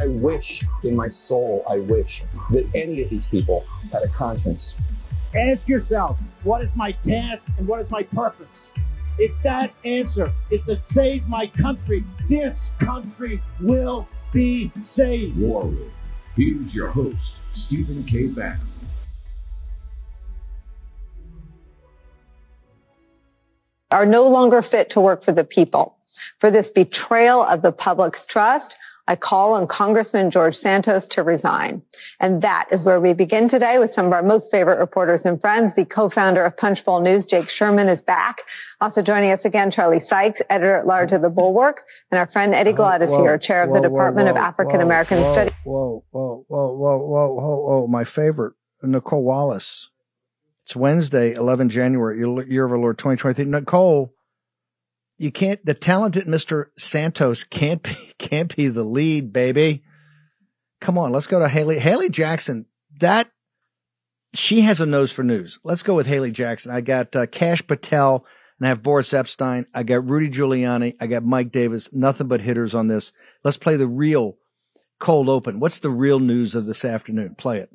I wish in my soul, I wish that any of these people had a conscience. Ask yourself, what is my task and what is my purpose? If that answer is to save my country, this country will be saved. War Room. Here's your host, Stephen K. Bannon. Are no longer fit to work for the people. For this betrayal of the public's trust, I call on Congressman George Santos to resign. And that is where we begin today with some of our most favorite reporters and friends. The co-founder of Punchbowl News, Jake Sherman, is back. Also joining us again, Charlie Sykes, editor at large of The Bulwark, and our friend Eddie Glaude is here, chair of whoa, the Department whoa, of African American whoa, Studies. Whoa, whoa, whoa, whoa, whoa, whoa, whoa, my favorite, Nicolle Wallace. It's Wednesday, 11 January, year of our Lord 2023. Nicole, you can't, the talented Mr. Santos can't be, can't be the lead, baby. Come on, let's go to Hallie. Hallie Jackson, that, she has a nose for news. Let's go with Hallie Jackson. I got uh, Kash Patel and I have Boris Epshteyn. I got Rudy Giuliani. I got Mike Davis. Nothing but hitters on this. Let's play the real cold open. What's the real news of this afternoon? Play it.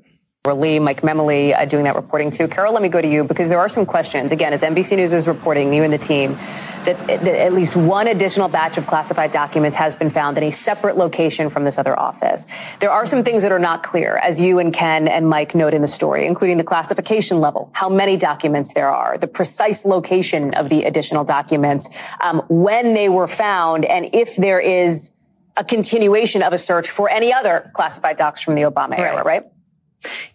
Lee, Mike Memoli uh, doing that reporting too. Carol, let me go to you because there are some questions. Again, as NBC News is reporting, you and the team, that, that at least one additional batch of classified documents has been found in a separate location from this other office. There are some things that are not clear, as you and Ken and Mike note in the story, including the classification level, how many documents there are, the precise location of the additional documents, um, when they were found, and if there is a continuation of a search for any other classified docs from the Obama era, right?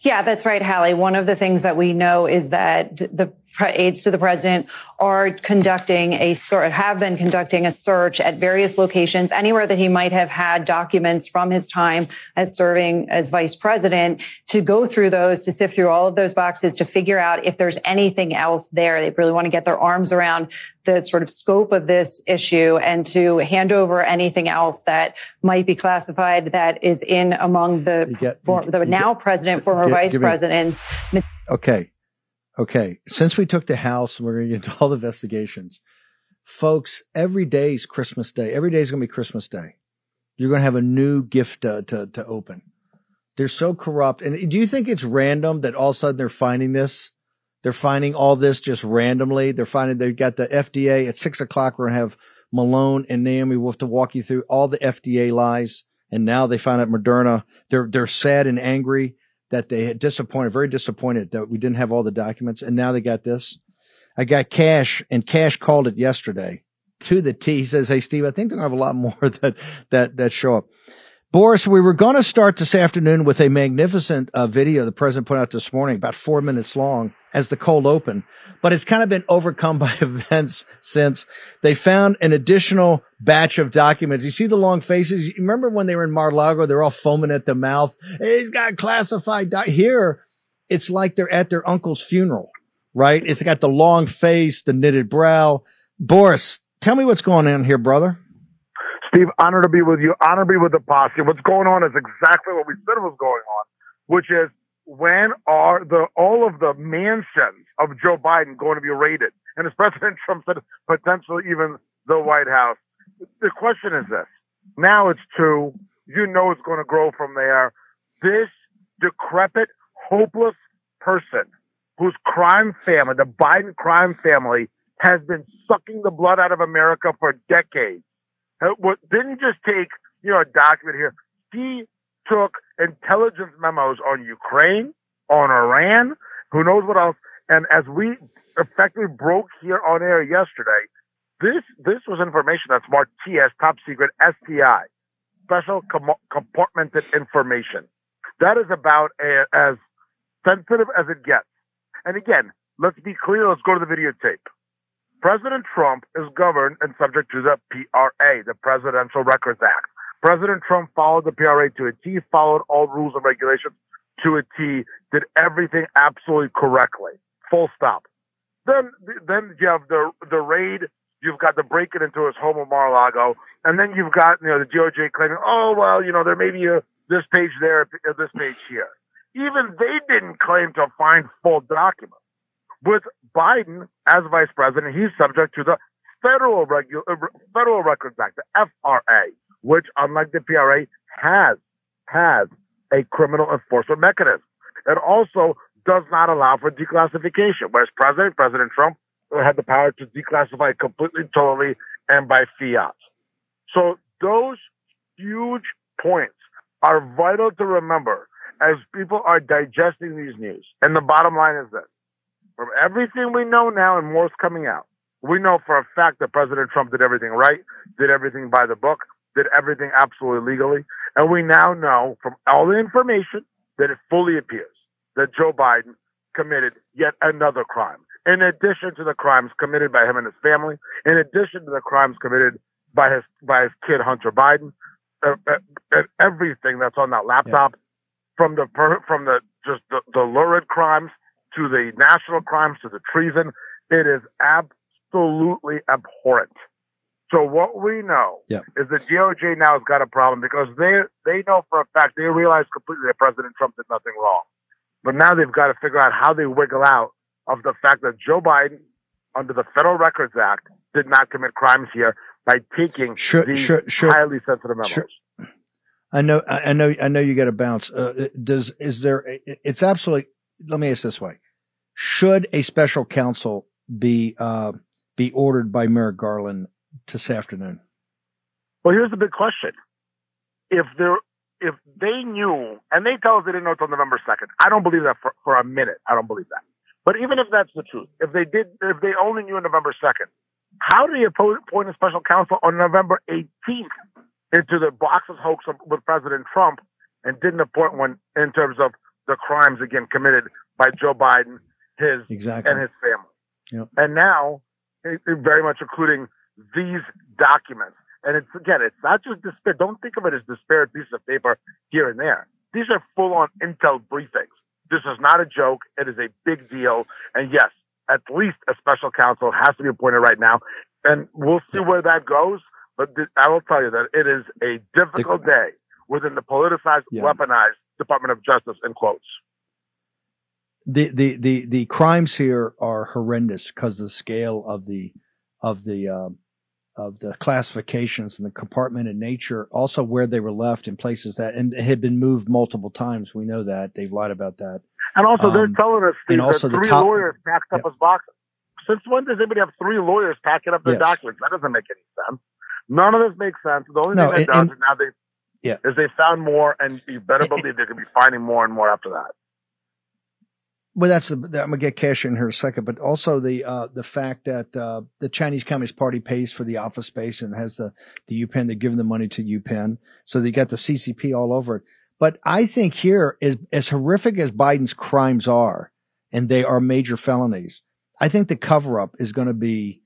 Yeah, that's right, Hallie. One of the things that we know is that the aides to the president are conducting a sort have been conducting a search at various locations anywhere that he might have had documents from his time as serving as vice president to go through those to sift through all of those boxes to figure out if there's anything else there. They really want to get their arms around the sort of scope of this issue and to hand over anything else that might be classified that is in among the get, for, the now get, president former give, vice presidents. Okay Okay, since we took the House and we're going to get into all the investigations, folks, every day is Christmas Day. Every day is going to be Christmas Day. You're going to have a new gift to, to, to open. They're so corrupt. And do you think it's random that all of a sudden they're finding this? They're finding all this just randomly. They're finding they've got the FDA at six o'clock. We're going to have Malone and Naomi. Have to walk you through all the FDA lies. And now they found out Moderna. They're, they're sad and angry that they had disappointed, very disappointed that we didn't have all the documents. And now they got this. I got Kash and Kash called it yesterday to the T. He says, Hey, Steve, I think they're going to have a lot more that, that, that show up. Boris, we were going to start this afternoon with a magnificent uh, video the president put out this morning, about four minutes long as the cold open, but it's kind of been overcome by events since they found an additional batch of documents. You see the long faces. You remember when they were in Mar-a-Lago, they're all foaming at the mouth. He's got classified. Here, it's like they're at their uncle's funeral, right? It's got the long face, the knitted brow. Boris, tell me what's going on here, brother. Steve, honor to be with you. Honor to be with the posse. What's going on is exactly what we said was going on, which is when are the all of the mansions of Joe Biden going to be raided? And as President Trump said, potentially even the White House. The question is this. Now it's two. You know it's going to grow from there. This decrepit, hopeless person whose crime family, the Biden crime family, has been sucking the blood out of America for decades. Uh, what didn't just take, you know, a document here. He took intelligence memos on Ukraine, on Iran, who knows what else. And as we effectively broke here on air yesterday, this this was information that's marked TS, top secret, SCI, special com- compartmented information. That is about a, as sensitive as it gets. And again, let's be clear. Let's go to the videotape. President Trump is governed and subject to the PRA, the Presidential Records Act. President Trump followed the PRA to a T, followed all rules and regulations to a T, did everything absolutely correctly. Full stop. Then, then you have the the raid. You've got the breaking into his home of Mar-a-Lago, and then you've got you know the DOJ claiming, oh well, you know there may be a this page there, this page here. Even they didn't claim to find full documents. With Biden as vice president, he's subject to the Federal Regu- uh, Federal Records Act, the FRA, which, unlike the PRA, has has a criminal enforcement mechanism. It also does not allow for declassification, whereas President President Trump had the power to declassify completely, totally, and by fiat. So those huge points are vital to remember as people are digesting these news. And the bottom line is this. From everything we know now and more's coming out, we know for a fact that President Trump did everything right, did everything by the book, did everything absolutely legally. And we now know from all the information that it fully appears that Joe Biden committed yet another crime. In addition to the crimes committed by him and his family, in addition to the crimes committed by his by his kid Hunter Biden, uh, uh, everything that's on that laptop, yeah. from the from the just the, the lurid crimes to the national crimes to the treason, it is absolutely abhorrent. So what we know yeah. is that DOJ now has got a problem because they they know for a fact they realize completely that President Trump did nothing wrong, but now they've got to figure out how they wiggle out of the fact that Joe Biden, under the Federal Records Act, did not commit crimes here by taking sure, these sure, sure, highly sensitive memos. Sure. I know, I know, I know. You got to bounce. Uh, does is there? It's absolutely. Let me ask this way: Should a special counsel be uh, be ordered by Merrick Garland this afternoon? Well, here's the big question: If there, if they knew, and they tell us they didn't know until November second, I don't believe that for, for a minute. I don't believe that. But even if that's the truth, if they did, if they only knew on November second, how do you appoint a special counsel on November 18th into the boxes hoax with President Trump and didn't appoint one in terms of the crimes again committed by Joe Biden, his exactly. and his family. Yep. And now, it, it very much including these documents. And it's again, it's not just despair. Don't think of it as disparate pieces of paper here and there. These are full on intel briefings. This is not a joke. It is a big deal. And yes, at least a special counsel has to be appointed right now. And we'll see where that goes. But th- I will tell you that it is a difficult the, day within the politicized, yeah. weaponized Department of Justice, in quotes. The, the, the, the crimes here are horrendous because of the scale of the, of the, um, of the classifications and the compartmented nature, also where they were left in places that and had been moved multiple times. We know that they've lied about that. And also, um, they're telling us and also that three top, lawyers packed up yeah. his boxes. Since when does anybody have three lawyers packing up their yes. documents? That doesn't make any sense. None of this makes sense. The only no, thing that does is now they yeah. is they found more, and you better believe they're going to be finding more and more after that. Well, that's the, I'm gonna get Kash in here a second, but also the uh, the fact that uh, the Chinese Communist Party pays for the office space and has the the UPenn. They're giving the money to UPenn, so they got the CCP all over it. But I think here is as horrific as Biden's crimes are, and they are major felonies. I think the cover up is going to be,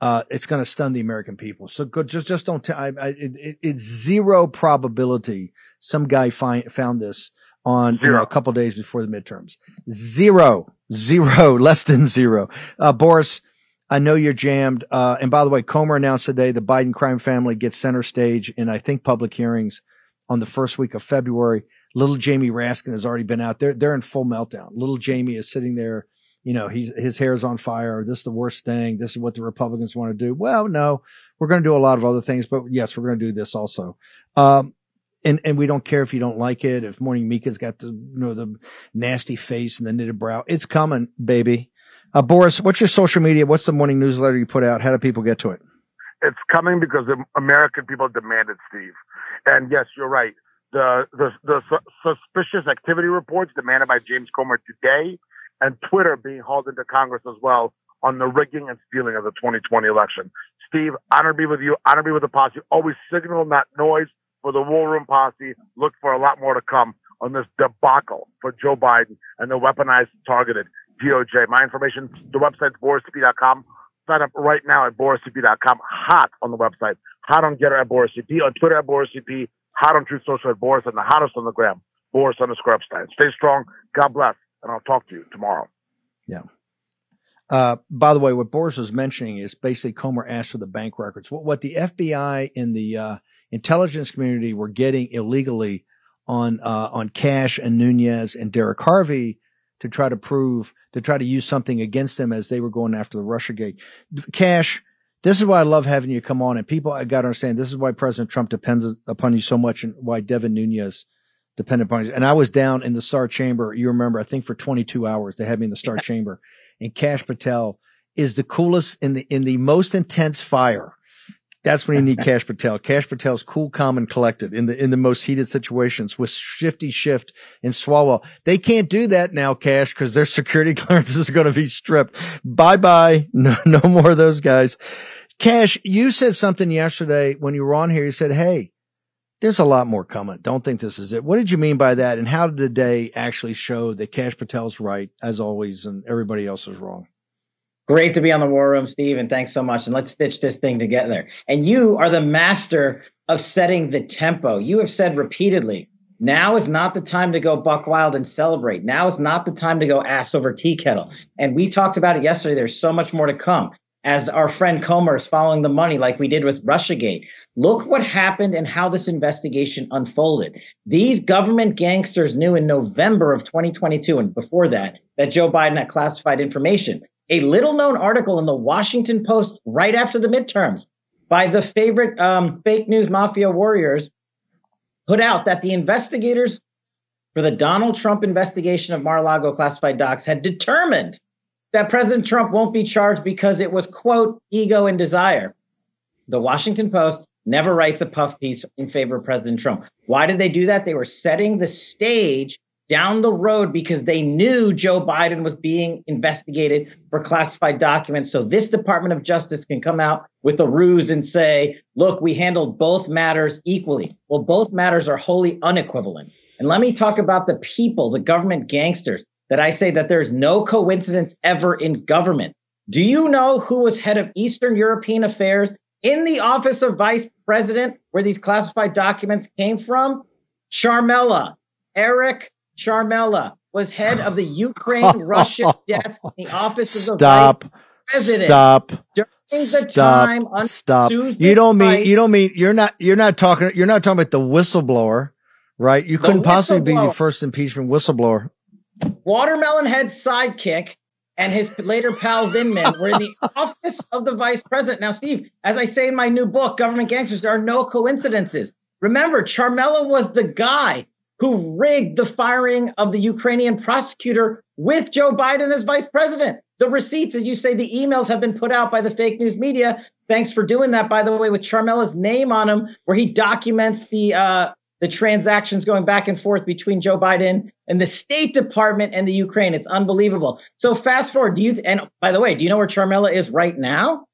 uh, it's going to stun the American people. So good, just just don't tell. It, it's zero probability some guy find, found this on you know, a couple days before the midterms. Zero, zero, less than zero. Uh, Boris, I know you're jammed. Uh, and by the way, Comer announced today the Biden crime family gets center stage in, I think, public hearings on the first week of February. Little Jamie Raskin has already been out there. They're in full meltdown. Little Jamie is sitting there. You know, he's, his hair's on fire. This is the worst thing. This is what the Republicans want to do. Well, no, we're going to do a lot of other things, but yes, we're going to do this also. Um, and and we don't care if you don't like it. If Morning Mika's got the you know the nasty face and the knitted brow, it's coming, baby. Uh, Boris, what's your social media? What's the morning newsletter you put out? How do people get to it? It's coming because the American people demanded, Steve. And yes, you're right. The the the su- suspicious activity reports demanded by James Comer today, and Twitter being hauled into Congress as well on the rigging and stealing of the 2020 election. Steve, honor be with you. Honor be with the posse. Always signal, not noise for the War Room Posse. Look for a lot more to come on this debacle for Joe Biden and the weaponized, targeted DOJ. My information, the website's borisep.com. Sign up right now at borisep.com. Hot on the website. Hot on Gettr at borisep. On Twitter at borisep. hot on Truth Social at Boris and the hottest on the gram, Boris underscore Epshteyn. Stay strong. God bless. And I'll talk to you tomorrow. Yeah. Uh, by the way, what Boris was mentioning is basically Comer asked for the bank records. What, what the FBI and the uh, intelligence community were getting illegally on uh, on Kash and Nunes and Derek Harvey to try to prove to try to use something against them as they were going after the Russia Gate. Kash, this is why I love having you come on, and people I got to understand this is why President Trump depends upon you so much, and why Devin Nunes depended upon you. And I was down in the Star Chamber. You remember, I think for 22 hours they had me in the Star yeah. Chamber, and Kash Patel is the coolest in the in the most intense fire that's when you need Kash Patel. Kash Patel's cool, calm, and collected in the in the most heated situations with Shifty Shift and Swalwell. They can't do that now, Kash, because their security clearances are going to be stripped. Bye bye. No, no more of those guys. Kash, you said something yesterday when you were on here. You said, "Hey, there's a lot more coming. Don't think this is it." What did you mean by that? And how did today actually show that Kash Patel's right as always, and everybody else is wrong? Great to be on the War Room, Steve, and thanks so much. And let's stitch this thing together. And you are the master of setting the tempo. You have said repeatedly, now is not the time to go buck wild and celebrate. Now is not the time to go ass over tea kettle. And we talked about it yesterday. There's so much more to come. As our friend Comer is following the money, like we did with Russiagate. Look what happened and how this investigation unfolded. These government gangsters knew in November of 2022 and before that that Joe Biden had classified information a little known article in the Washington Post right after the midterms by the favorite um, fake news mafia warriors put out that the investigators for the Donald Trump investigation of Mar-a-Lago classified docs had determined that President Trump won't be charged because it was, quote, ego and desire. The Washington Post never writes a puff piece in favor of President Trump. Why did they do that? They were setting the stage down the road because they knew Joe Biden was being investigated for classified documents. So this Department of Justice can come out with a ruse and say, look, we handled both matters equally. Well, both matters are wholly unequivalent. And let me talk about the people, the government gangsters, that I say that there's no coincidence ever in government. Do you know who was head of Eastern European affairs in the office of vice president where these classified documents came from? Ciaramella, Eric Ciaramella was head of the Ukraine Russia desk in the office of the Stop. vice president. Stop. During the Stop. time under Stop. Susan You don't mean Rice, you don't mean you're not you're not talking you're not talking about the whistleblower, right? You couldn't possibly be the first impeachment whistleblower. Watermelon Head sidekick and his later pal Vindman were in the office of the vice president. Now, Steve, as I say in my new book, Government Gangsters, there are no coincidences. Remember, Ciaramella was the guy who rigged the firing of the Ukrainian prosecutor with Joe Biden as vice president. The receipts, as you say, the emails have been put out by the fake news media. Thanks for doing that, by the way, with Ciaramella's name on them, where he documents the uh, the transactions going back and forth between Joe Biden and the State Department and the Ukraine. It's unbelievable. So fast forward. Do you? And by the way, do you know where Ciaramella is right now?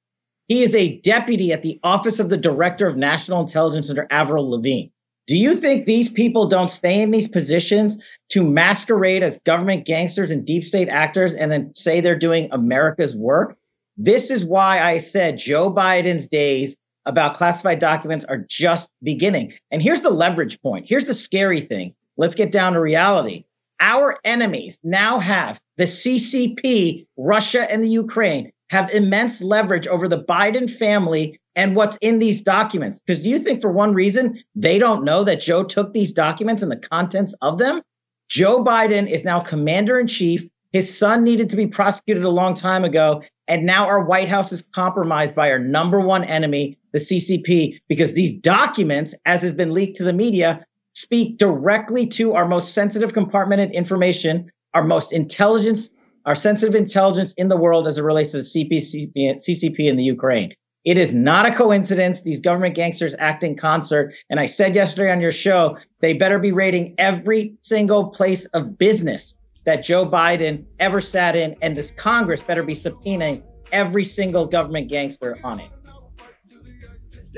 He is a deputy at the Office of the Director of National Intelligence under Avril Lavigne. Do you think these people don't stay in these positions to masquerade as government gangsters and deep state actors and then say they're doing America's work? This is why I said Joe Biden's days about classified documents are just beginning. And here's the leverage point. Here's the scary thing. Let's get down to reality. Our enemies now have the CCP, Russia, and the Ukraine have immense leverage over the Biden family and what's in these documents. Because do you think for one reason they don't know that Joe took these documents and the contents of them? Joe Biden is now commander in chief. His son needed to be prosecuted a long time ago. And now our White House is compromised by our number one enemy, the CCP, because these documents, as has been leaked to the media, speak directly to our most sensitive compartmented information, our most intelligence, our sensitive intelligence in the world as it relates to the CPC, CCP in the Ukraine. It is not a coincidence. These government gangsters act in concert. And I said yesterday on your show, they better be raiding every single place of business that Joe Biden ever sat in. And this Congress better be subpoenaing every single government gangster on it.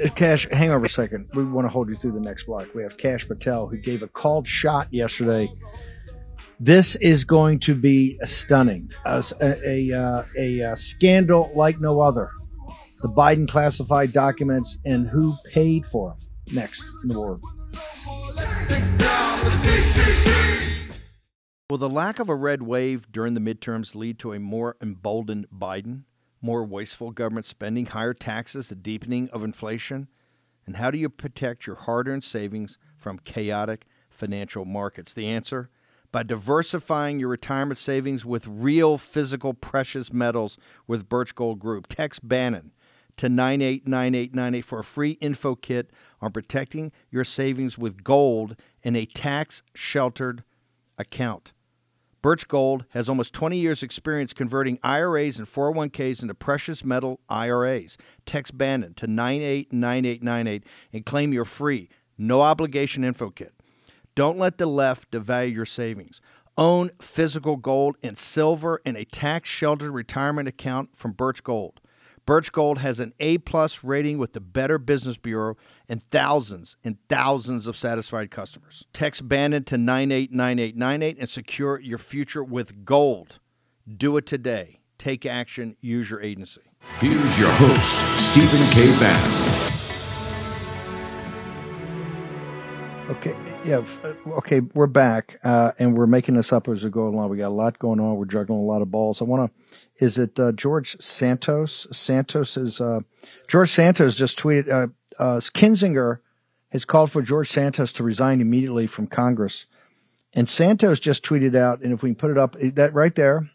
Uh, Kash, hang on a second. We want to hold you through the next block. We have Kash Patel, who gave a called shot yesterday. This is going to be stunning. A, a, uh, a, a scandal like no other. The Biden classified documents and who paid for them. Next in the world. Will the lack of a red wave during the midterms lead to a more emboldened Biden, more wasteful government spending, higher taxes, a deepening of inflation? And how do you protect your hard earned savings from chaotic financial markets? The answer by diversifying your retirement savings with real physical precious metals with Birch Gold Group. Text Bannon to 989898 for a free info kit on protecting your savings with gold in a tax sheltered account. Birch Gold has almost 20 years' experience converting IRAs and 401ks into precious metal IRAs. Text Bannon to 989898 and claim your free, no obligation info kit. Don't let the left devalue your savings. Own physical gold and silver in a tax sheltered retirement account from Birch Gold. Birch Gold has an A plus rating with the Better Business Bureau and thousands and thousands of satisfied customers. Text Bannon to 989898 and secure your future with gold. Do it today. Take action. Use your agency. Here's your host, Stephen K. Bannon. Okay, yeah, uh, okay, we're back, uh, and we're making this up as we go along. We got a lot going on. We're juggling a lot of balls. I want to is it uh, George Santos? Santos is uh, George Santos just tweeted. Uh, uh, Kinzinger has called for George Santos to resign immediately from Congress, and Santos just tweeted out. And if we can put it up, that right there.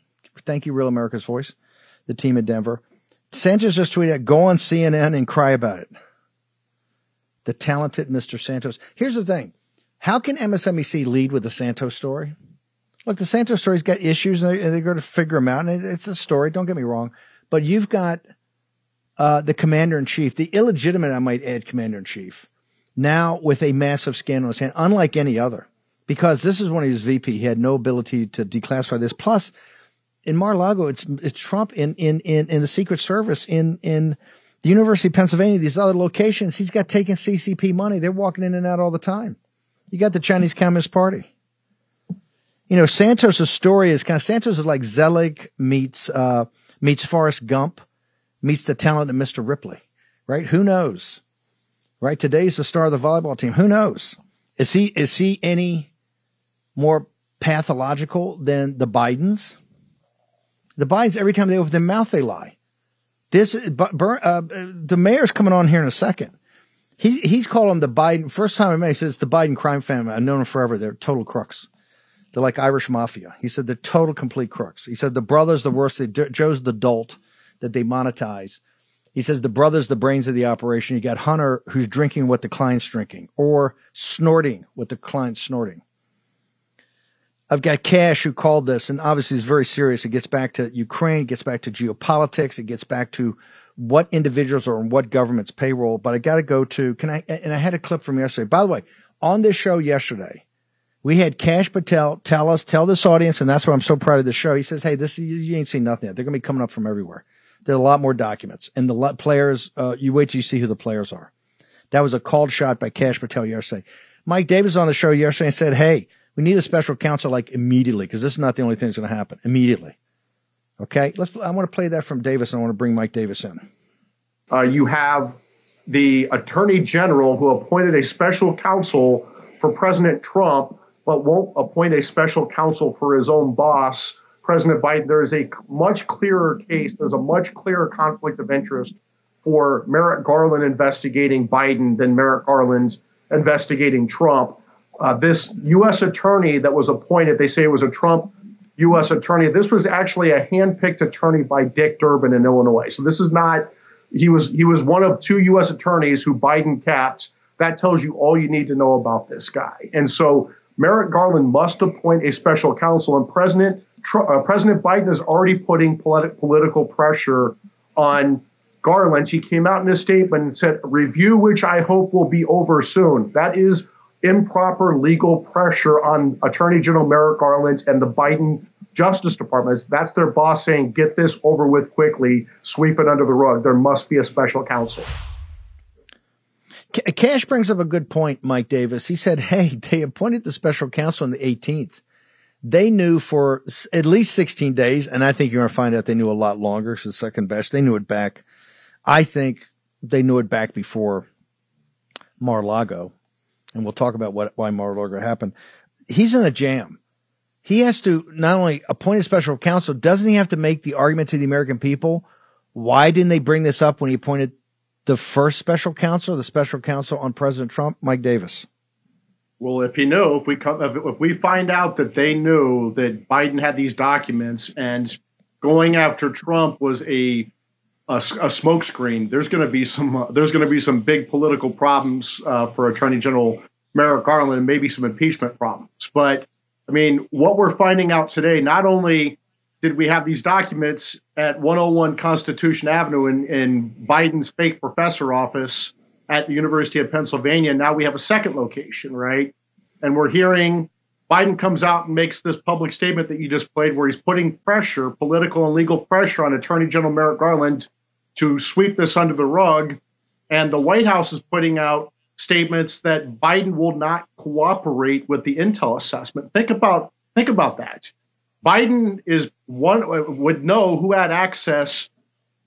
Thank you, Real America's Voice, the team in Denver. Santos just tweeted "Go on CNN and cry about it." The talented Mr. Santos. Here's the thing: How can MSNBC lead with the Santos story? Look, the Santos story's got issues, and they're, they're going to figure them out. And it's a story. Don't get me wrong, but you've got uh, the commander in chief, the illegitimate, I might add, commander in chief, now with a massive scandal in his hand, unlike any other, because this is when he was VP. He had no ability to declassify this. Plus, in Mar-a-Lago, it's it's Trump in in in, in the Secret Service in in the University of Pennsylvania, these other locations. He's got taking CCP money. They're walking in and out all the time. You got the Chinese Communist Party you know, Santos' story is kind of Santos is like Zelig meets uh, meets Forrest Gump meets the talent of Mr. Ripley, right? Who knows? Right? Today's the star of the volleyball team. Who knows? Is he is he any more pathological than the Bidens? The Bidens, every time they open their mouth, they lie. This, but uh, the mayor's coming on here in a second. He he's him the Biden. First time I met, he says the Biden crime family. I've known him forever. They're total crooks. They're like Irish mafia. He said they're total complete crooks. He said the brother's the worst. They, Joe's the dolt that they monetize. He says the brother's the brains of the operation. You got Hunter who's drinking what the client's drinking or snorting what the client's snorting. I've got Kash who called this, and obviously it's very serious. It gets back to Ukraine, it gets back to geopolitics, it gets back to what individuals are on what government's payroll. But I got to go to, can I, and I had a clip from yesterday. By the way, on this show yesterday, we had Kash Patel tell us, tell this audience, and that's why I'm so proud of the show. He says, "Hey, this you ain't seen nothing yet. They're to be coming up from everywhere. There are a lot more documents, and the players. Uh, you wait till you see who the players are." That was a called shot by Kash Patel yesterday. Mike Davis on the show yesterday and said, "Hey, we need a special counsel like immediately because this is not the only thing that's going to happen immediately." Okay, let's. I want to play that from Davis, and I want to bring Mike Davis in. Uh, you have the attorney general who appointed a special counsel for President Trump but won't appoint a special counsel for his own boss, President Biden. There is a much clearer case, there's a much clearer conflict of interest for Merrick Garland investigating Biden than Merrick Garland's investigating Trump. Uh, this U.S. attorney that was appointed, they say it was a Trump U.S. attorney. This was actually a handpicked attorney by Dick Durbin in Illinois. So this is not. He was he was one of two U.S. attorneys who Biden capped. That tells you all you need to know about this guy. And so Merrick Garland must appoint a special counsel, and President uh, President Biden is already putting politi- political pressure on Garland. He came out in a statement and said, "Review, which I hope will be over soon." That is improper legal pressure on Attorney General Merrick Garland and the Biden Justice Department. That's their boss saying, "Get this over with quickly, sweep it under the rug." There must be a special counsel. Kash brings up a good point, Mike Davis. He said, Hey, they appointed the special counsel on the 18th. They knew for at least 16 days, and I think you're going to find out they knew a lot longer. It's the second best. They knew it back. I think they knew it back before Mar-Lago. And we'll talk about what why Mar-a-Lago happened. He's in a jam. He has to not only appoint a special counsel, doesn't he have to make the argument to the American people? Why didn't they bring this up when he appointed the first special counsel, the special counsel on President Trump, Mike Davis? Well, if he knew, if we come, if we find out that they knew that Biden had these documents and going after Trump was a a, a smokescreen, there's going to be some uh, there's going to be some big political problems uh, for Attorney General Merrick Garland and maybe some impeachment problems. But I mean, what we're finding out today, not only did we have these documents at 101 Constitution Avenue in, in Biden's fake professor office at the University of Pennsylvania. Now we have a second location, right? And we're hearing Biden comes out and makes this public statement that you just played, where he's putting pressure, political and legal pressure on Attorney General Merrick Garland to sweep this under the rug. And the White House is putting out statements that Biden will not cooperate with the intel assessment. Think about think about that. Biden is one would know who had access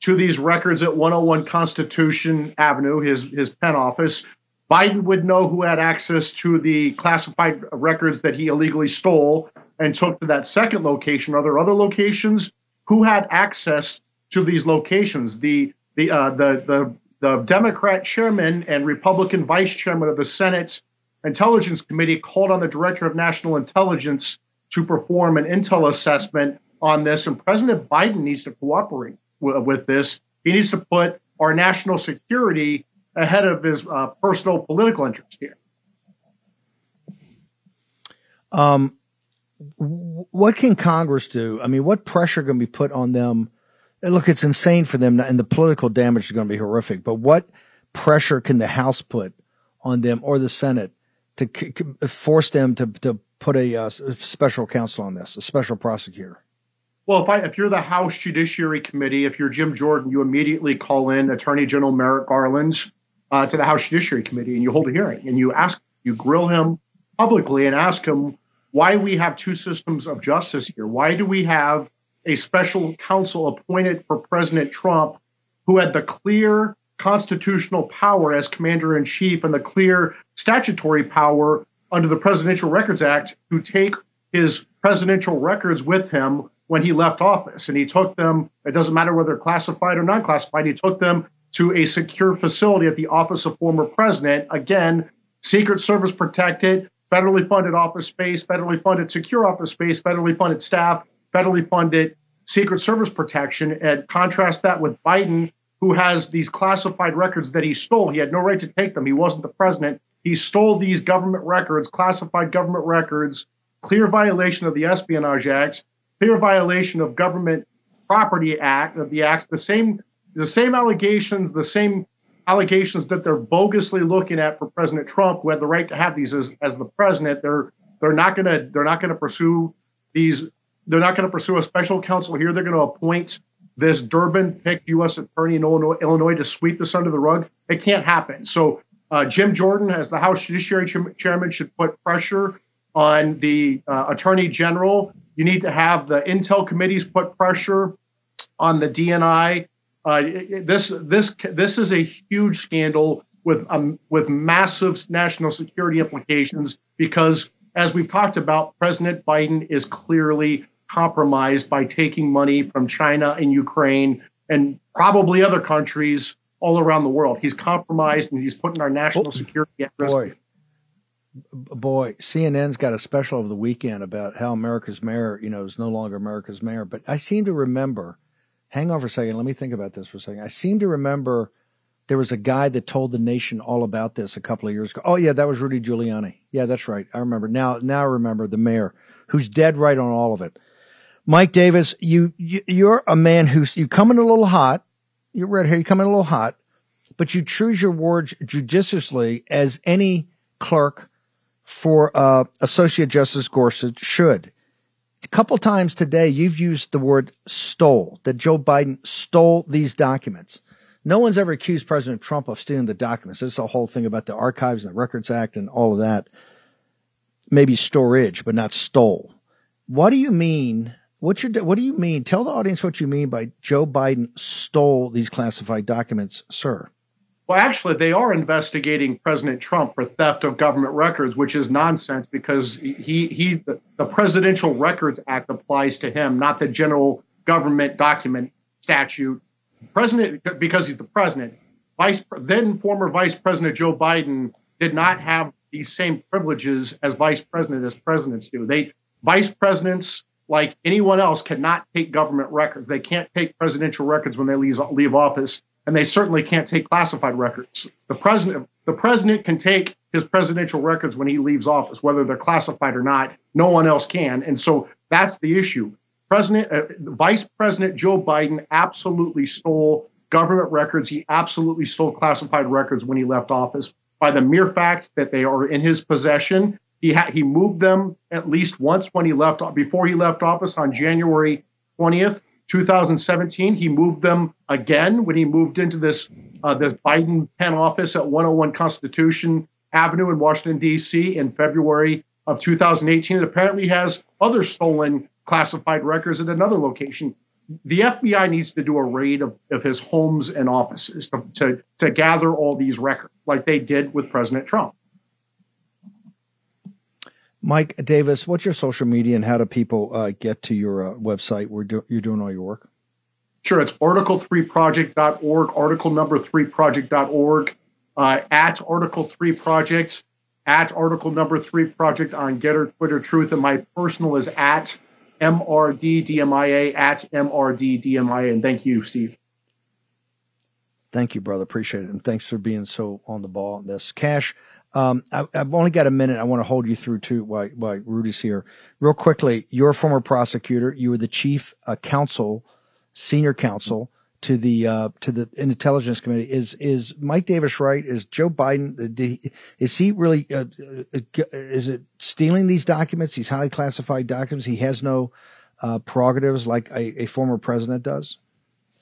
to these records at 101 Constitution Avenue, his his Penn office. Biden would know who had access to the classified records that he illegally stole and took to that second location. Are there other locations? Who had access to these locations? The the uh, the the the Democrat chairman and Republican vice chairman of the Senate Intelligence Committee called on the director of national intelligence to perform an intel assessment on this, and President Biden needs to cooperate w- with this. He needs to put our national security ahead of his uh, personal political interest here. Um, what can Congress do? I mean, what pressure can be put on them? Look, it's insane for them, and the political damage is going to be horrific. But what pressure can the House put on them or the Senate to c- force them to to put a uh, special counsel on this, a special prosecutor? Well, if I if you're the House Judiciary Committee, if you're Jim Jordan, you immediately call in Attorney General Merrick Garland uh, to the House Judiciary Committee and you hold a hearing and you ask, you grill him publicly and ask him why we have two systems of justice here. Why do we have a special counsel appointed for President Trump who had the clear constitutional power as commander in chief and the clear statutory power under the Presidential Records Act to take his presidential records with him when he left office. And he took them, it doesn't matter whether classified or non classified, he took them to a secure facility at the office of former president. Again, Secret Service protected, federally funded office space, federally funded secure office space, federally funded staff, federally funded Secret Service protection. And contrast that with Biden, who has these classified records that he stole. He had no right to take them. He wasn't the president. He stole these government records, classified government records, clear violation of the Espionage Act, clear violation of Government Property Act of the acts, the same the same allegations, the same allegations that they're bogusly looking at for President Trump, who had the right to have these as, as the president. They're they're not gonna they're not gonna pursue these. They're not to pursue a special counsel here. They're to appoint this Durbin picked U.S. attorney in Illinois, Illinois to sweep this under the rug. It can't happen. So uh, Jim Jordan, as the House Judiciary Chairman, should put pressure on the uh, Attorney General. You need to have the Intel committees put pressure on the DNI uh, this this this is a huge scandal with um, with massive national security implications because, as we've talked about, President Biden is clearly compromised by taking money from China and Ukraine and probably other countries all around the world. He's compromised and he's putting our national oh, security at risk. Boy, boy, CNN's got a special over the weekend about how America's mayor, you know, is no longer America's mayor. But I seem to remember hang on for a second. Let me think about this for a second. I seem to remember there was a guy that told the nation all about this a couple of years ago. Oh yeah, that was Rudy Giuliani. Yeah, that's right. I remember now. Now I remember the mayor who's dead right on all of it. Mike Davis, you, you are a man who's you come in a little hot. You're right here. You come in a little hot, but you choose your words judiciously as any clerk for uh, Associate Justice Gorsuch should a couple times today you've used the word stole, that Joe Biden stole these documents. No one's ever accused President Trump of stealing the documents. This is a whole thing about the Archives and the Records Act and all of that. Maybe storage, but not stole. What do you mean? What's your, what do you mean? Tell the audience what you mean by Joe Biden stole these classified documents, sir. Well, actually, they are investigating President Trump for theft of government records, which is nonsense because he he the, Presidential Records Act applies to him, not the General Government Document Statute. President, because he's the president, Vice then former Vice President Joe Biden did not have these same privileges as vice president as presidents do. They vice presidents like anyone else cannot take government records. They can't take presidential records when they leave, leave office and they certainly can't take classified records. The president, the president can take his presidential records when he leaves office, whether they're classified or not. No one else can, and so that's the issue. President, uh, Vice President Joe Biden absolutely stole government records. He absolutely stole classified records when he left office. By the mere fact that they are in his possession, he ha- he moved them at least once when he left before he left office on January 20th. 2017. He moved them again when he moved into this uh, this Biden Penn office at 101 Constitution Avenue in Washington D.C. in February of 2018. It apparently has other stolen classified records at another location. The FBI needs to do a raid of, of his homes and offices to, to, to gather all these records, like they did with President Trump. Mike Davis, what's your social media and how do people uh, get to your uh, website where do- you're doing all your work? Sure, it's article3project.org, article number 3project.org, uh, at article 3 project, at article number 3 project on Gettr, Twitter, Truth, and my personal is at MRDDMIA, at MRDDMIA. And thank you, Steve. Thank you, brother. Appreciate it. And thanks for being so on the ball on this. Kash, um, I, have only got a minute. I want to hold you through too while, while Rudy's here. Real quickly, you're a former prosecutor. You were the chief uh, counsel, senior counsel to the uh, to the intelligence committee. Is is Mike Davis right? Is Joe Biden? Uh, he, is he really? Uh, uh, is it stealing these documents? These highly classified documents. He has no uh, prerogatives like a, a former president does.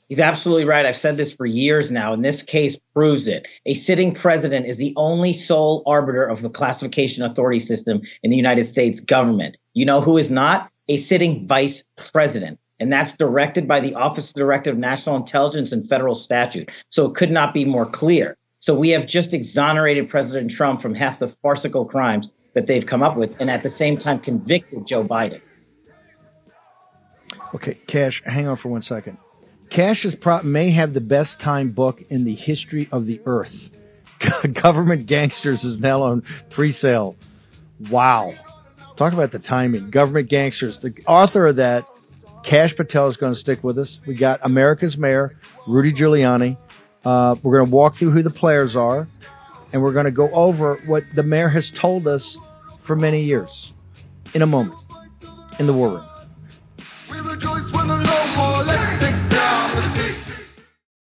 He's absolutely right. I've said this for years now, and this case proves it. A sitting president is the only sole arbiter of the classification authority system in the United States government. You know who is not? A sitting vice president. And that's directed by the Office of Director of National Intelligence and federal statute. So it could not be more clear. So we have just exonerated President Trump from half the farcical crimes that they've come up with, and at the same time convicted Joe Biden. Okay, Kash, hang on for one second. Kash's prop may have the best time book in the history of the earth. Government Gangsters is now on pre-sale. Wow. Talk about the timing. Government Gangsters. The author of that, Kash Patel, is going to stick with us. We got America's Mayor, Rudy Giuliani. Uh, we're going to walk through who the players are, and we're going to go over what the mayor has told us for many years in a moment in the war room.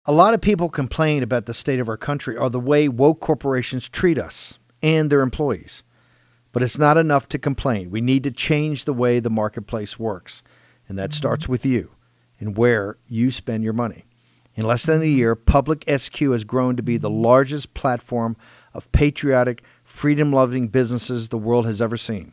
A lot of people complain about the state of our country or the way woke corporations treat us and their employees. But it's not enough to complain. We need to change the way the marketplace works. And that mm-hmm. starts with you and where you spend your money. In less than a mm-hmm. year, Public SQ has grown to be the largest platform of patriotic, freedom loving businesses the world has ever seen.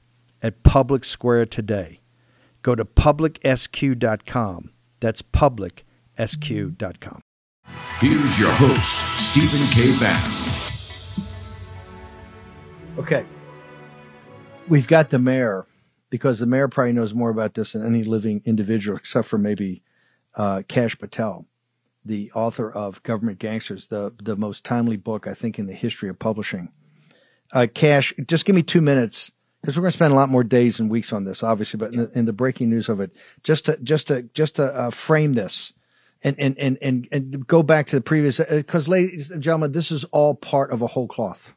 at Public Square today. Go to publicsq.com. That's publicsq.com. Here's your host, Stephen K. Bannon. Okay. We've got the mayor because the mayor probably knows more about this than any living individual, except for maybe uh, Kash Patel, the author of Government Gangsters, the, the most timely book, I think, in the history of publishing. Uh, Kash, just give me two minutes because we're going to spend a lot more days and weeks on this, obviously. But in, the, in the breaking news of it, just to just to just to uh, frame this, and and and and and go back to the previous, because uh, ladies and gentlemen, this is all part of a whole cloth,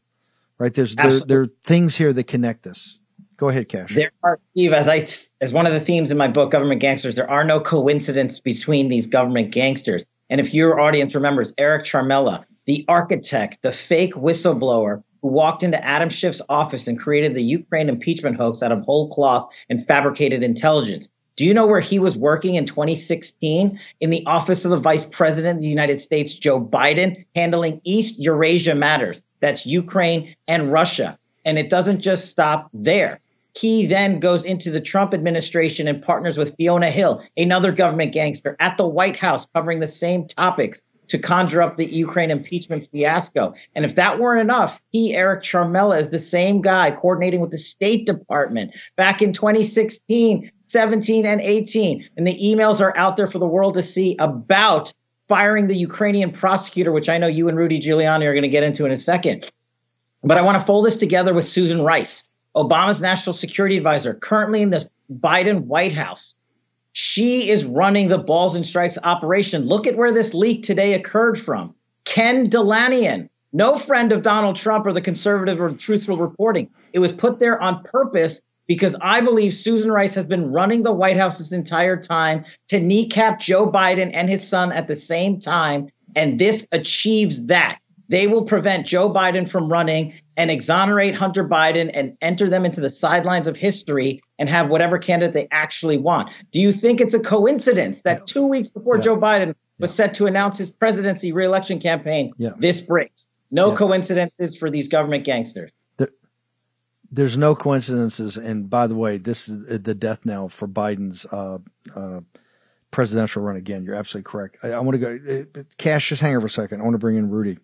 right? There's there, there are things here that connect this. Go ahead, Kash. There are, Steve, as I as one of the themes in my book, Government Gangsters, there are no coincidences between these government gangsters. And if your audience remembers Eric Ciaramella, the architect, the fake whistleblower who walked into Adam Schiff's office and created the Ukraine impeachment hoax out of whole cloth and fabricated intelligence. Do you know where he was working in 2016? In the office of the Vice President of the United States, Joe Biden, handling East Eurasia matters. That's Ukraine and Russia. And it doesn't just stop there. He then goes into the Trump administration and partners with Fiona Hill, another government gangster, at the White House covering the same topics to conjure up the Ukraine impeachment fiasco. And if that weren't enough, he, Eric Ciaramella, is the same guy coordinating with the State Department back in 2016, 17, and 18. And the emails are out there for the world to see about firing the Ukrainian prosecutor, which I know you and Rudy Giuliani are going to get into in a second. But I want to fold this together with Susan Rice, Obama's national security advisor, currently in the Biden White House. She is running the balls and strikes operation. Look at where this leak today occurred from. Ken Delanian, no friend of Donald Trump or the conservative or truthful reporting. It was put there on purpose because I believe Susan Rice has been running the White House this entire time to kneecap Joe Biden and his son at the same time. And this achieves that. They will prevent Joe Biden from running and exonerate Hunter Biden and enter them into the sidelines of history and have whatever candidate they actually want. Do you think it's a coincidence that yeah. two weeks before yeah. Joe Biden was yeah. set to announce his presidency reelection campaign, this breaks? No coincidences for these government gangsters. there's no coincidences. And by the way, this is the death knell for Biden's uh, uh, presidential run again. You're absolutely correct. I, I want to go, uh, Kash, just hang over a second. I want to bring in Rudy.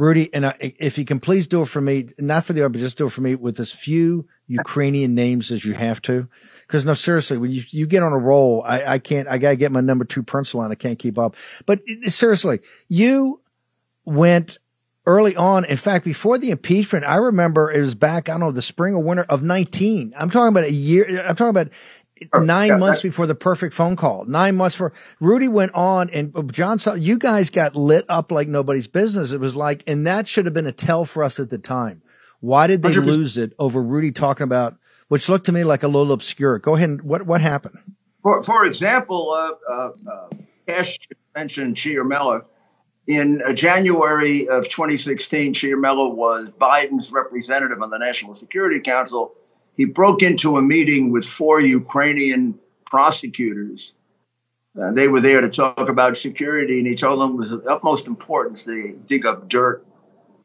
Rudy, and I, if you can please do it for me, not for the but just do it for me with as few Ukrainian names as you have to. Because no, seriously, when you, you get on a roll, I, I can't, I gotta get my number two pencil on. I can't keep up. But seriously, you went early on. In fact, before the impeachment, I remember it was back, I don't know, the spring or winter of 19. I'm talking about a year. I'm talking about nine yeah, months before the perfect phone call. Nine months for Rudy went on and John saw you guys got lit up like nobody's business. It was like, and that should have been a tell for us at the time. Why did they 100%. lose it over Rudy talking about, which looked to me like a little obscure? Go ahead. And, what what happened? For for example, uh, uh, uh, Kash mentioned Ciaramella. In uh, January of 2016, Ciaramella was Biden's representative on the National Security Council he broke into a meeting with four Ukrainian prosecutors. Uh, they were there to talk about security, and he told them it was of utmost importance to dig up dirt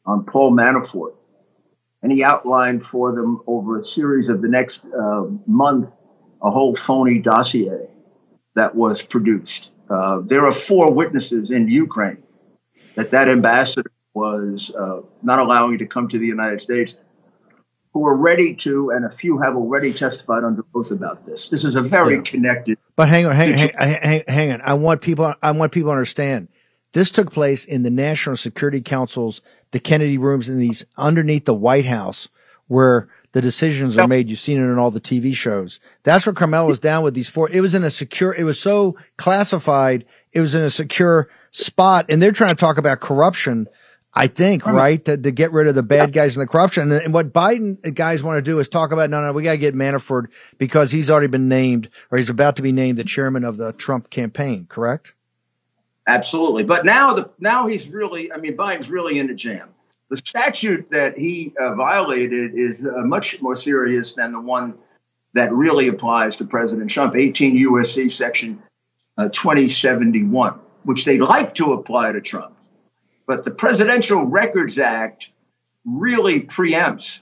on Paul Manafort. And he outlined for them over a series of the next uh, month a whole phony dossier that was produced. Uh, there are four witnesses in Ukraine that that ambassador was uh, not allowing to come to the United States who are ready to, and a few have already testified under oath about this. This is a very yeah. connected. But hang on, hang, hang, hang, hang on. I want people. I want people to understand. This took place in the National Security Council's, the Kennedy rooms, in these underneath the White House, where the decisions are made. You've seen it in all the TV shows. That's where Carmel was down with these four. It was in a secure. It was so classified. It was in a secure spot, and they're trying to talk about corruption I think, right, to, to, get rid of the bad guys and the corruption. And, and, what Biden guys want to do is talk about, no, no, we got to get Manafort because he's already been named or he's about to be named the chairman of the Trump campaign, correct? Absolutely. But now the, now he's really, I mean, Biden's really in a jam. The statute that he uh, violated is uh, much more serious than the one that really applies to President Trump, 18 USC section uh, 2071, which they'd like to apply to Trump. But the Presidential Records Act really preempts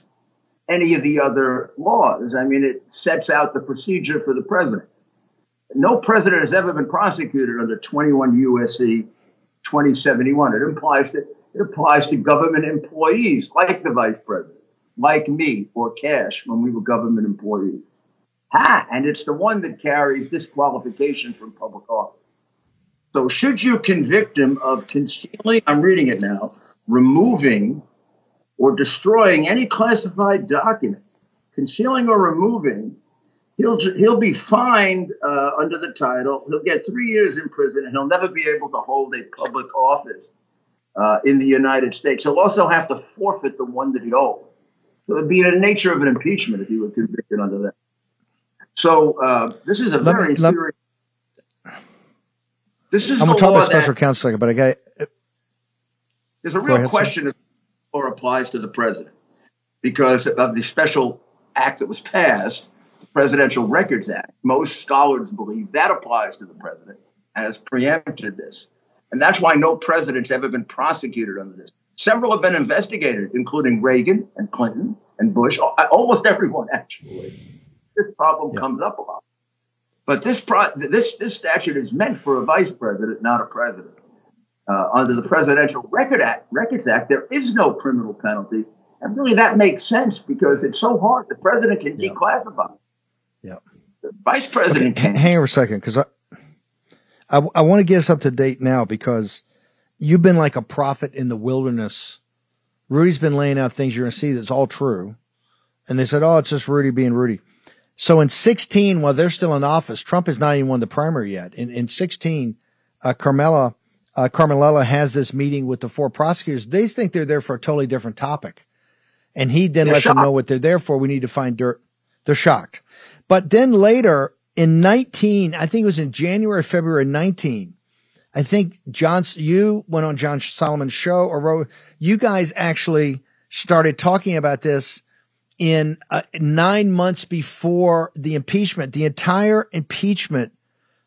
any of the other laws. I mean, it sets out the procedure for the president. No president has ever been prosecuted under 21 USC 2071. It implies that it applies to government employees like the vice president, like me or Kash when we were government employees. Ha! And it's the one that carries disqualification from public office. So, should you convict him of concealing, I'm reading it now, removing or destroying any classified document, concealing or removing, he'll he'll be fined uh, under the title. He'll get three years in prison, and he'll never be able to hold a public office uh, in the United States. He'll also have to forfeit the one that he owed. So it'd be in the nature of an impeachment if he were convicted under that. So uh, this is a Let very me- let- serious. This is I'm gonna talk about special counsel but I got there's a real ahead, sir. question if law applies to the president because of the special act that was passed, the Presidential Records Act. Most scholars believe that applies to the president and has preempted this. And that's why no president's ever been prosecuted under this. Several have been investigated, including Reagan and Clinton and Bush, almost everyone actually. This problem comes up a lot. But this pro- this this statute is meant for a vice president, not a president. Uh, under the Presidential Record Act, Records Act, there is no criminal penalty, and really that makes sense because it's so hard. The president can declassify. Yeah. The vice president Okay, can. hang on a second, because I, I, I want to get us up to date now because you've been like a prophet in the wilderness. Rudy's been laying out things you're going to see that's all true. And they said, oh, it's just Rudy being Rudy. So in 16, while they're still in office, Trump has not even won the primary yet. In, in 16, uh, Carmela, uh, Carmelella has this meeting with the four prosecutors. They think they're there for a totally different topic. And he then They're lets them know what they're there for. We need to find dirt. They're shocked. But then later in 19, I think it was in January, February 19, I think John, you went on John Solomon's show or wrote, you guys actually started talking about this in uh, nine months before the impeachment. The entire impeachment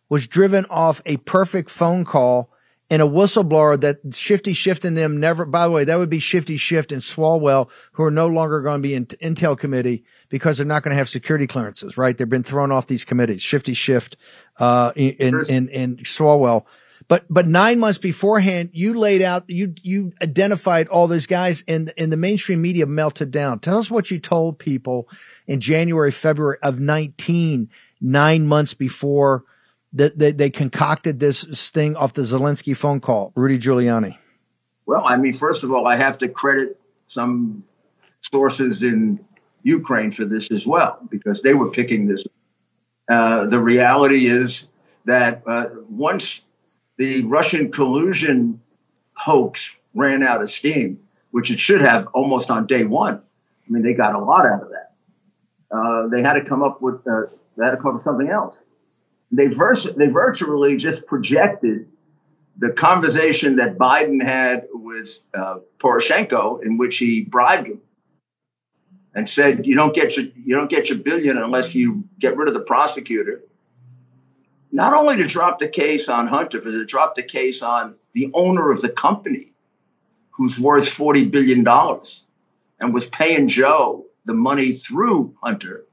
was driven off a perfect phone call and a whistleblower that Shifty Shift and them never, by the way, that would be Shifty Shift and Swalwell, who are no longer going to be in Intel committee because they're not going to have security clearances, right? They've been thrown off these committees, Shifty Shift, uh, and, and, and Swalwell. But, but nine months beforehand, you laid out, you, you identified all those guys and, and the mainstream media melted down. Tell us what you told people in January, February of 19, nine months before that they, they concocted this thing off the Zelensky phone call, Rudy Giuliani. Well, I mean, first of all, I have to credit some sources in Ukraine for this as well, because they were picking this. Uh, the reality is that uh, once the Russian collusion hoax ran out of steam, which it should have almost on day one, I mean, they got a lot out of that. Uh, they had to come up with uh, they had to come up with something else. They vers- they virtually just projected the conversation that Biden had with uh, Poroshenko, in which he bribed him and said, "You don't get your you don't get your billion unless you get rid of the prosecutor." Not only to drop the case on Hunter, but to drop the case on the owner of the company, who's worth forty billion dollars, and was paying Joe the money through Hunter,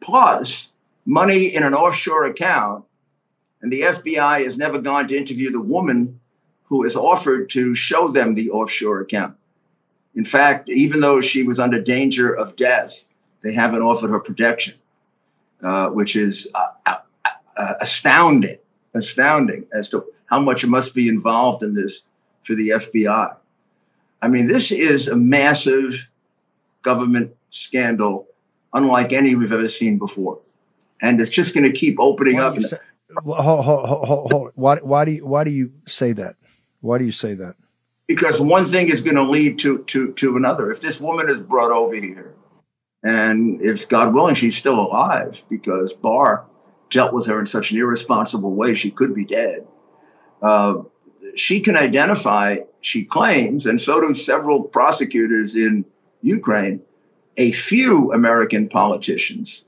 plus money in an offshore account and the FBI has never gone to interview the woman who has offered to show them the offshore account. In fact, even though she was under danger of death, they haven't offered her protection, uh, which is uh, uh, astounding, astounding as to how much it must be involved in this for the FBI. I mean, this is a massive government scandal, unlike any we've ever seen before. And it's just going to keep opening Why up. Say, hold, hold, hold, hold. Why, why do you, why do you say that? Why do you say that? because one thing is going to lead to to to another. If this woman is brought over here, and if God willing she's still alive, because Barr dealt with her in such an irresponsible way, she could be dead. Uh, she can identify, she claims, and so do several prosecutors in Ukraine, a few American politicians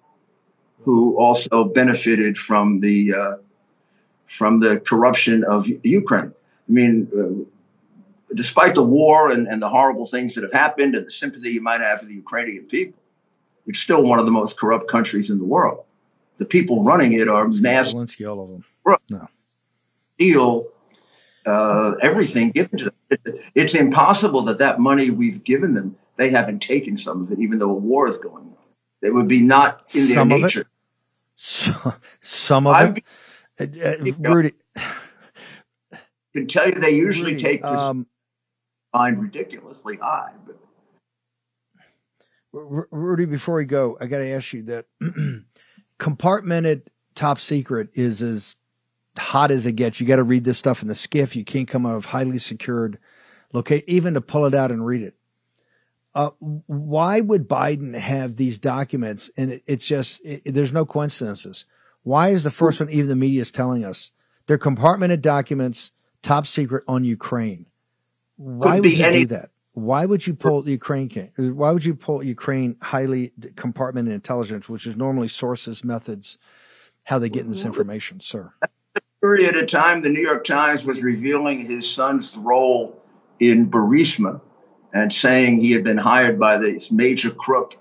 who also benefited from the uh, from the corruption of Ukraine. I mean, uh, despite the war and, and the horrible things that have happened and the sympathy you might have for the Ukrainian people, it's still one of the most corrupt countries in the world. The people running it are mass Zelensky, all of them. No. steal uh, everything given to them. It- It's impossible that that money we've given them, they haven't taken some of it, even though a war is going on. It would be not in their Some of it? nature. So, some of I've it. Uh, uh, Rudy, can tell you they usually Rudy, take this um, fine ridiculously high, but Rudy, before we go, I got to ask you that compartmented top secret is as hot as it gets. You got to read this stuff in the SCIF. You can't come out of highly secured locate, even to pull it out and read it. Uh, why would Biden have these documents? And it, it's just, it, there's no coincidences. Why is the first one, even the media is telling us, they're compartmented documents, top secret on Ukraine? Why would you any- do that? Why would you pull Ukraine? Why would you pull Ukraine highly compartmented intelligence, which is normally sources, methods, how they get this information, sir? Period of time, the New York Times was revealing his son's role in Burisma and saying he had been hired by this major crook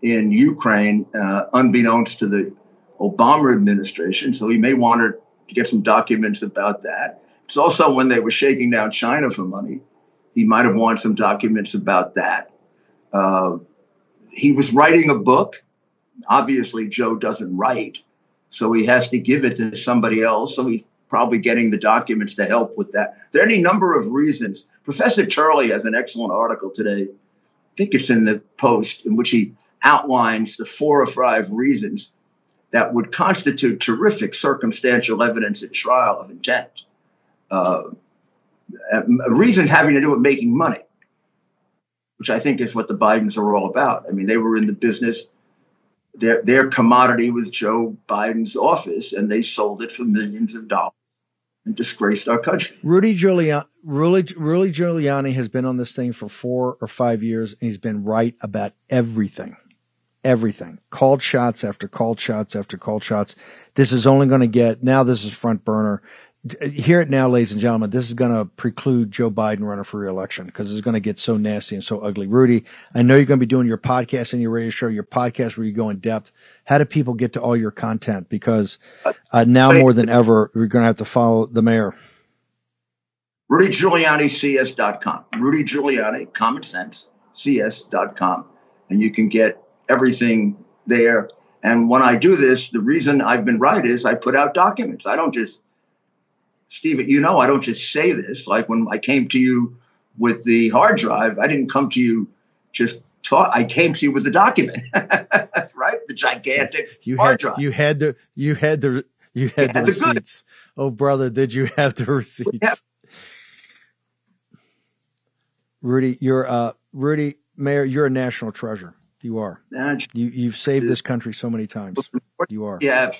in Ukraine, uh, unbeknownst to the Obama administration. So he may want to get some documents about that. It's also when they were shaking down China for money he might have wanted some documents about that. Uh, he was writing a book. Obviously, Joe doesn't write, so he has to give it to somebody else. So he's probably getting the documents to help with that. There are any number of reasons. Professor Turley has an excellent article today. I think it's in the Post, in which he outlines the four or five reasons that would constitute terrific circumstantial evidence at trial of intent. Uh, uh, reasons having to do with making money, which I think is what the Bidens are all about. I mean, they were in the business. Their their commodity was Joe Biden's office, and they sold it for millions of dollars and disgraced our country. Rudy Giuliani, Rudy, Rudy Giuliani has been on this thing for four or five years, and he's been right about everything. Everything. Called shots after called shots after called shots. This is only going to get, now this is front burner hear it now, ladies and gentlemen. This is going to preclude Joe Biden running for reelection because it's going to get so nasty and so ugly. Rudy, I know you're going to be doing your podcast and your radio show, your podcast where you go in depth. How do people get to all your content? Because uh, now more than ever, we're going to have to follow the mayor. Rudy Giuliani, CS.com. Rudy Giuliani, common sense, CS.com. And you can get everything there. And when I do this, the reason I've been right is I put out documents. I don't just Steve, you know, I don't just say this. Like when I came to you with the hard drive, I didn't come to you just talk. I came to you with the document, right? The gigantic you hard had, drive. You had the, you had the, you had, the, had receipts. The oh, brother, did you have the receipts? Yeah. Rudy, you're uh, Rudy Mayor. You're a national treasure. You are. You you've saved this country so many times. You are. Yeah,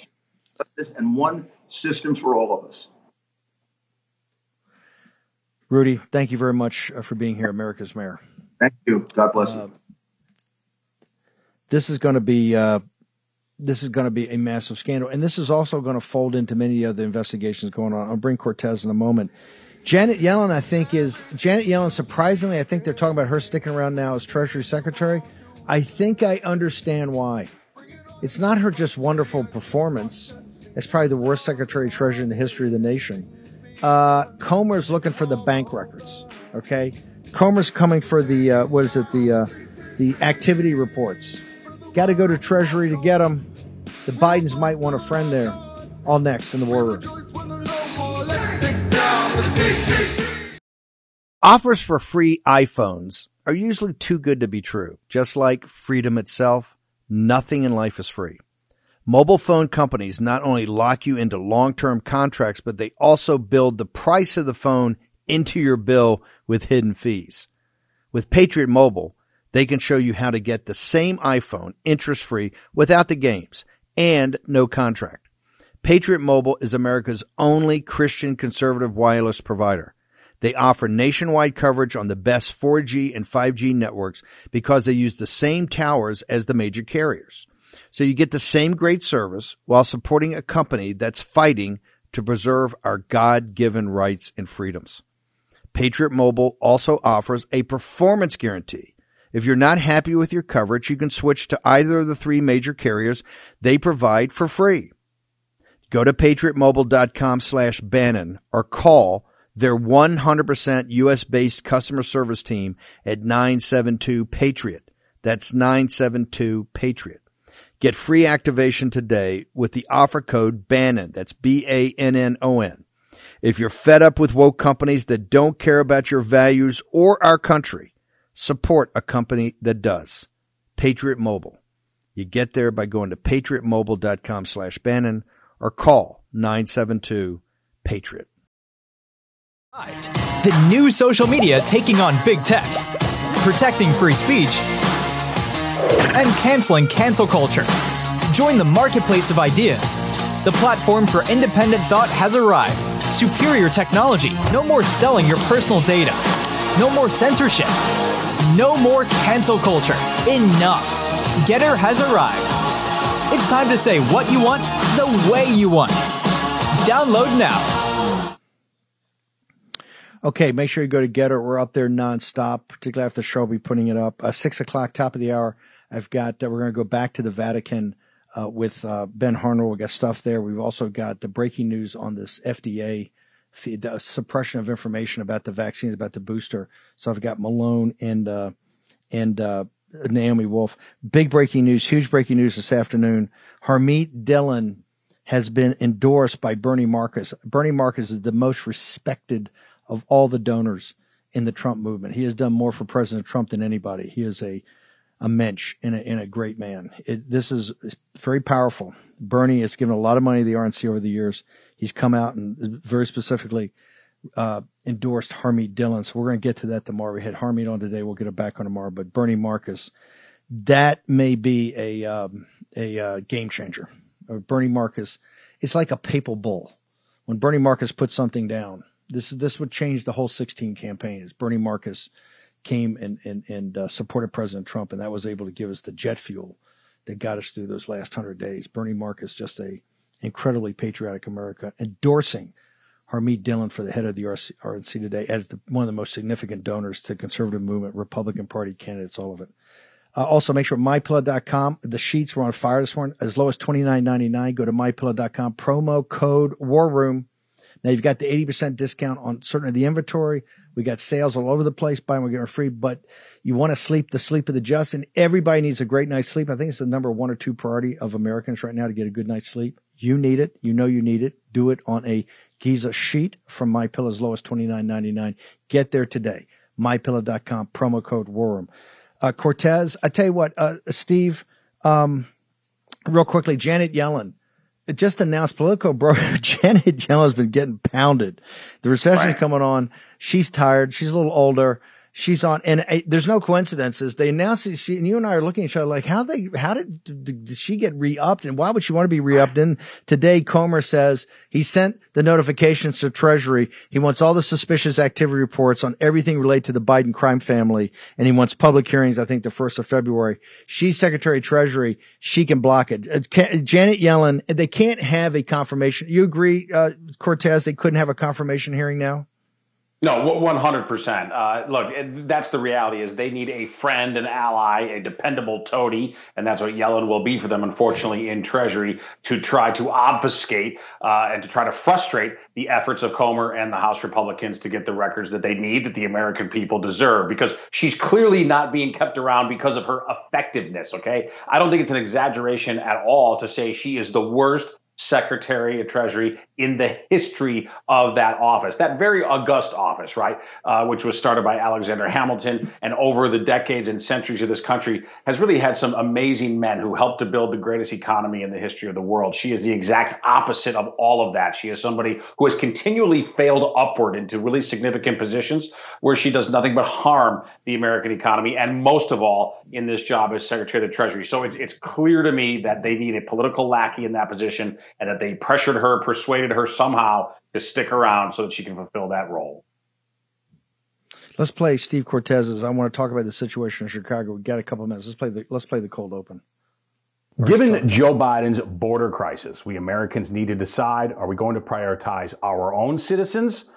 and one system for all of us. Rudy, thank you very much uh, for being here, America's Mayor. Thank you. God bless you. Uh, this is going to be uh, this is going to be a massive scandal, and this is also going to fold into many of the investigations going on. I'll bring Cortez in a moment. Janet Yellen, I think, is Janet Yellen. Surprisingly, I think they're talking about her sticking around now as Treasury Secretary. I think I understand why. It's not her just wonderful performance. It's probably the worst Secretary of Treasury in the history of the nation uh, Comer's looking for the bank records. Okay, Comer's coming for the uh, what is it? The uh, the activity reports. Got to go to Treasury to get them. The Bidens might want a friend there. All next in the war room. Offers for free iPhones are usually too good to be true. Just like freedom itself, nothing in life is free. Mobile phone companies not only lock you into long-term contracts, but they also build the price of the phone into your bill with hidden fees. With Patriot Mobile, they can show you how to get the same iPhone interest-free without the games and no contract. Patriot Mobile is America's only Christian conservative wireless provider. They offer nationwide coverage on the best 4G and 5G networks because they use the same towers as the major carriers. So you get the same great service while supporting a company that's fighting to preserve our God-given rights and freedoms. Patriot Mobile also offers a performance guarantee. If you're not happy with your coverage, you can switch to either of the three major carriers they provide for free. Go to patriotmobile.com slash Bannon or call their 100% US based customer service team at 972 Patriot. That's 972 Patriot. Get free activation today with the offer code Bannon. That's B-A-N-N-O-N. If you're fed up with woke companies that don't care about your values or our country, support a company that does. Patriot Mobile. You get there by going to patriotmobile.com slash Bannon or call 972 Patriot. The new social media taking on big tech, protecting free speech, and canceling cancel culture. Join the marketplace of ideas. The platform for independent thought has arrived. Superior technology. No more selling your personal data. No more censorship. No more cancel culture. Enough. GETTR has arrived. It's time to say what you want the way you want. Download now. Okay, make sure you go to GETTR. We're up there nonstop, particularly after the show. I'll be putting it up. Uh, six o'clock, top of the hour. I've got, uh, we're going to go back to the Vatican uh, with uh, Ben Harnwell. We got stuff there. We've also got the breaking news on this FDA the suppression of information about the vaccines, about the booster. So I've got Malone and uh, and uh, Naomi Wolf. Big breaking news, huge breaking news this afternoon. Harmeet Dillon has been endorsed by Bernie Marcus. Bernie Marcus is the most respected of all the donors in the Trump movement. He has done more for President Trump than anybody. He is a a mensch and a, a great man. It, this is very powerful. Bernie has given a lot of money to the RNC over the years. He's come out and very specifically uh, endorsed Harmeet Dillon. So we're going to get to that tomorrow. We had Harmeet on today. We'll get it back on tomorrow. But Bernie Marcus, that may be a um, a uh, game changer. Or Bernie Marcus, it's like a papal bull. When Bernie Marcus puts something down, this this would change the whole 16 campaign. As Bernie Marcus came and and and uh, supported President Trump, and that was able to give us the jet fuel that got us through those last hundred days. Bernie Marcus, just a incredibly patriotic America, endorsing Harmeet Dillon for the head of the RNC today as the, one of the most significant donors to the conservative movement, Republican Party candidates, all of it. Uh, also, make sure mypillow.com. The sheets were on fire this morning, as low as twenty nine ninety nine. Go to mypillow.com. Promo code War Room. Now you've got the eighty percent discount on certain of the inventory. We got sales all over the place. Buy one, get one free. But you want to sleep the sleep of the just, and everybody needs a great night's sleep. I think it's the number one or two priority of Americans right now to get a good night's sleep. You need it. You know you need it. Do it on a Giza sheet from My Pillow as low as twenty nine ninety nine. Get there today. MyPillow.com promo code War Uh, Cortez, I tell you what, uh, Steve, um, real quickly, Janet Yellen it just announced Politico bro Janet Yellen has been getting pounded. The recession's right. coming on. She's tired. She's a little older she's on, and uh, there's no coincidences. They announced that she, and you and I are looking at each other like, how they, how did, did, did she get re-upped and why would she want to be re-upped? And today Comer says he sent the notifications to Treasury. He wants all the suspicious activity reports on everything related to the Biden crime family. And he wants public hearings, I think the first of February. She's Secretary of Treasury. She can block it. Uh, Janet Yellen, they can't have a confirmation. You agree, uh, Cortez, they couldn't have a confirmation hearing now? No, 100%. Uh, look, that's the reality is they need a friend, an ally, a dependable toady, and that's what Yellen will be for them, unfortunately, in Treasury to try to obfuscate uh, and to try to frustrate the efforts of Comer and the House Republicans to get the records that they need, that the American people deserve, because she's clearly not being kept around because of her effectiveness, okay? I don't think it's an exaggeration at all to say she is the worst Secretary of Treasury in the history of that office, that very august office, right, uh, which was started by Alexander Hamilton, and over the decades and centuries of this country has really had some amazing men who helped to build the greatest economy in the history of the world. She is the exact opposite of all of that. She is somebody who has continually failed upward into really significant positions where she does nothing but harm the American economy, and most of all in this job as Secretary of the Treasury. So it's, it's clear to me that they need a political lackey in that position, and that they pressured her, persuaded persuaded her somehow to stick around so that she can fulfill that role. Let's play Steve Cortez's. I want to talk about the situation in Chicago. We got a couple minutes. Let's play the let's play the cold open. Given Joe Biden's border crisis, we Americans need to decide are we going to prioritize our own citizens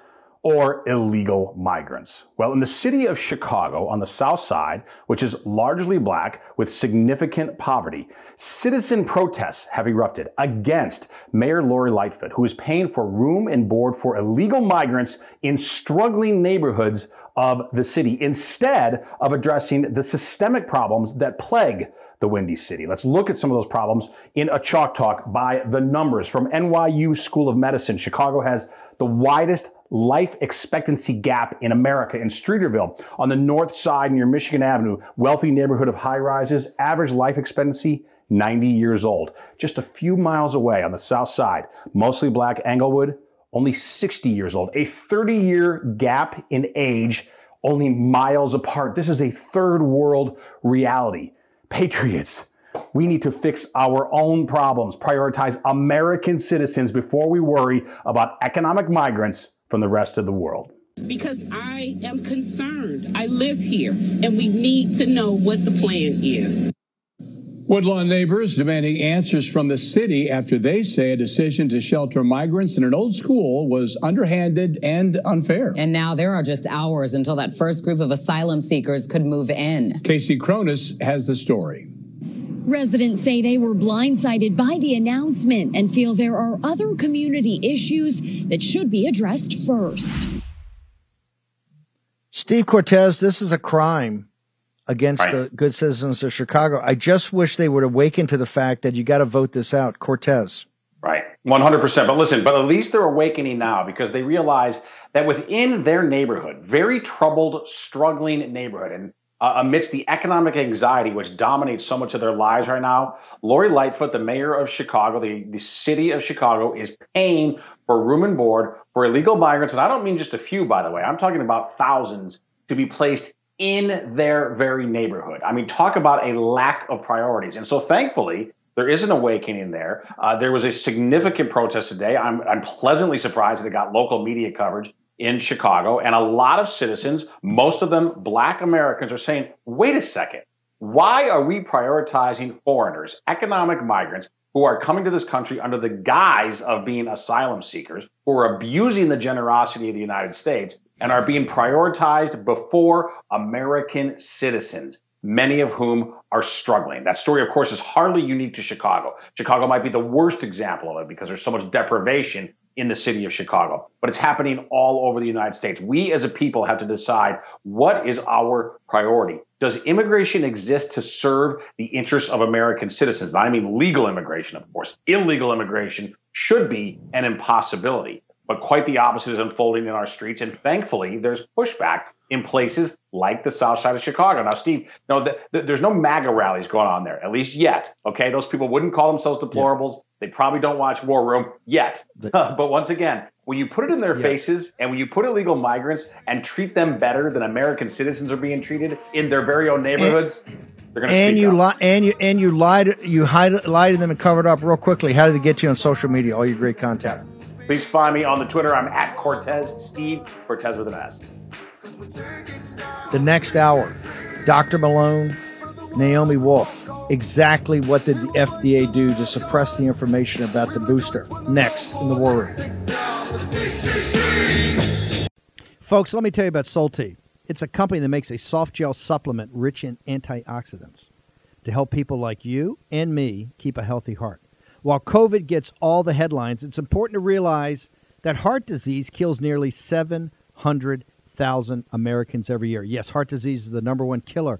or illegal migrants? Well, in the city of Chicago on the south side, which is largely black with significant poverty, citizen protests have erupted against Mayor Lori Lightfoot, who is paying for room and board for illegal migrants in struggling neighborhoods of the city instead of addressing the systemic problems that plague the Windy City. Let's look at some of those problems in a chalk talk by the numbers from NYU School of Medicine. Chicago has the widest life expectancy gap in America in Streeterville. On the north side near Michigan Avenue, wealthy neighborhood of high rises, average life expectancy 90 years old. Just a few miles away on the south side, mostly black Englewood, only 60 years old. A 30 year gap in age, only miles apart. This is a third world reality. Patriots, we need to fix our own problems, prioritize American citizens before we worry about economic migrants from the rest of the world. Because I am concerned. I live here, and we need to know what the plan is. Woodlawn neighbors demanding answers from the city after they say a decision to shelter migrants in an old school was underhanded and unfair. And now there are just hours until that first group of asylum seekers could move in. Casey Cronus has the story. Residents say they were blindsided by the announcement and feel there are other community issues that should be addressed first. Steve Cortez, this is a crime against Right. the good citizens of Chicago. I just wish they would awaken to the fact that you got to vote this out. Cortez. Right. 100%. But listen, but at least they're awakening now because they realize that within their neighborhood, very troubled, struggling neighborhood, and uh, amidst the economic anxiety which dominates so much of their lives right now, Lori Lightfoot, the mayor of Chicago, the, the city of Chicago, is paying for room and board for illegal migrants. And I don't mean just a few, by the way, I'm talking about thousands to be placed in their very neighborhood. I mean, talk about a lack of priorities. And so thankfully, there is an awakening there. Uh, there was a significant protest today. I'm, I'm pleasantly surprised that it got local media coverage in Chicago. And a lot of citizens, most of them black Americans, are saying, wait a second, why are we prioritizing foreigners, economic migrants, who are coming to this country under the guise of being asylum seekers, who are abusing the generosity of the United States and are being prioritized before American citizens, many of whom are struggling. That story, of course, is hardly unique to Chicago. Chicago might be the worst example of it because there's so much deprivation in the city of Chicago, but it's happening all over the United States. We as a people have to decide what is our priority. Does immigration exist to serve the interests of American citizens? And I mean legal immigration, of course. Illegal immigration should be an impossibility, but quite the opposite is unfolding in our streets. And thankfully, there's pushback in places like the south side of Chicago. Now, Steve, no, th- th- there's no MAGA rallies going on there, at least yet. Okay, those people wouldn't call themselves deplorables. They probably don't watch War Room yet. but once again, when you put it in their faces and when you put illegal migrants and treat them better than American citizens are being treated in their very own neighborhoods, they're going to And you up. li- and you and you lied you hide, lied to them and covered up real quickly. How did they get you on social media? All your great content. Please find me on the Twitter. I'm at Cortez Steve Cortez with an S. The next hour, Dr. Malone, Naomi Wolf. Exactly what did the FDA do to suppress the information about the booster? Next in the War Room. Folks, let me tell you about Solti. It's a company that makes a soft gel supplement rich in antioxidants to help people like you and me keep a healthy heart. While COVID gets all the headlines, it's important to realize that heart disease kills nearly 700,000 Americans every year. Yes, heart disease is the number one killer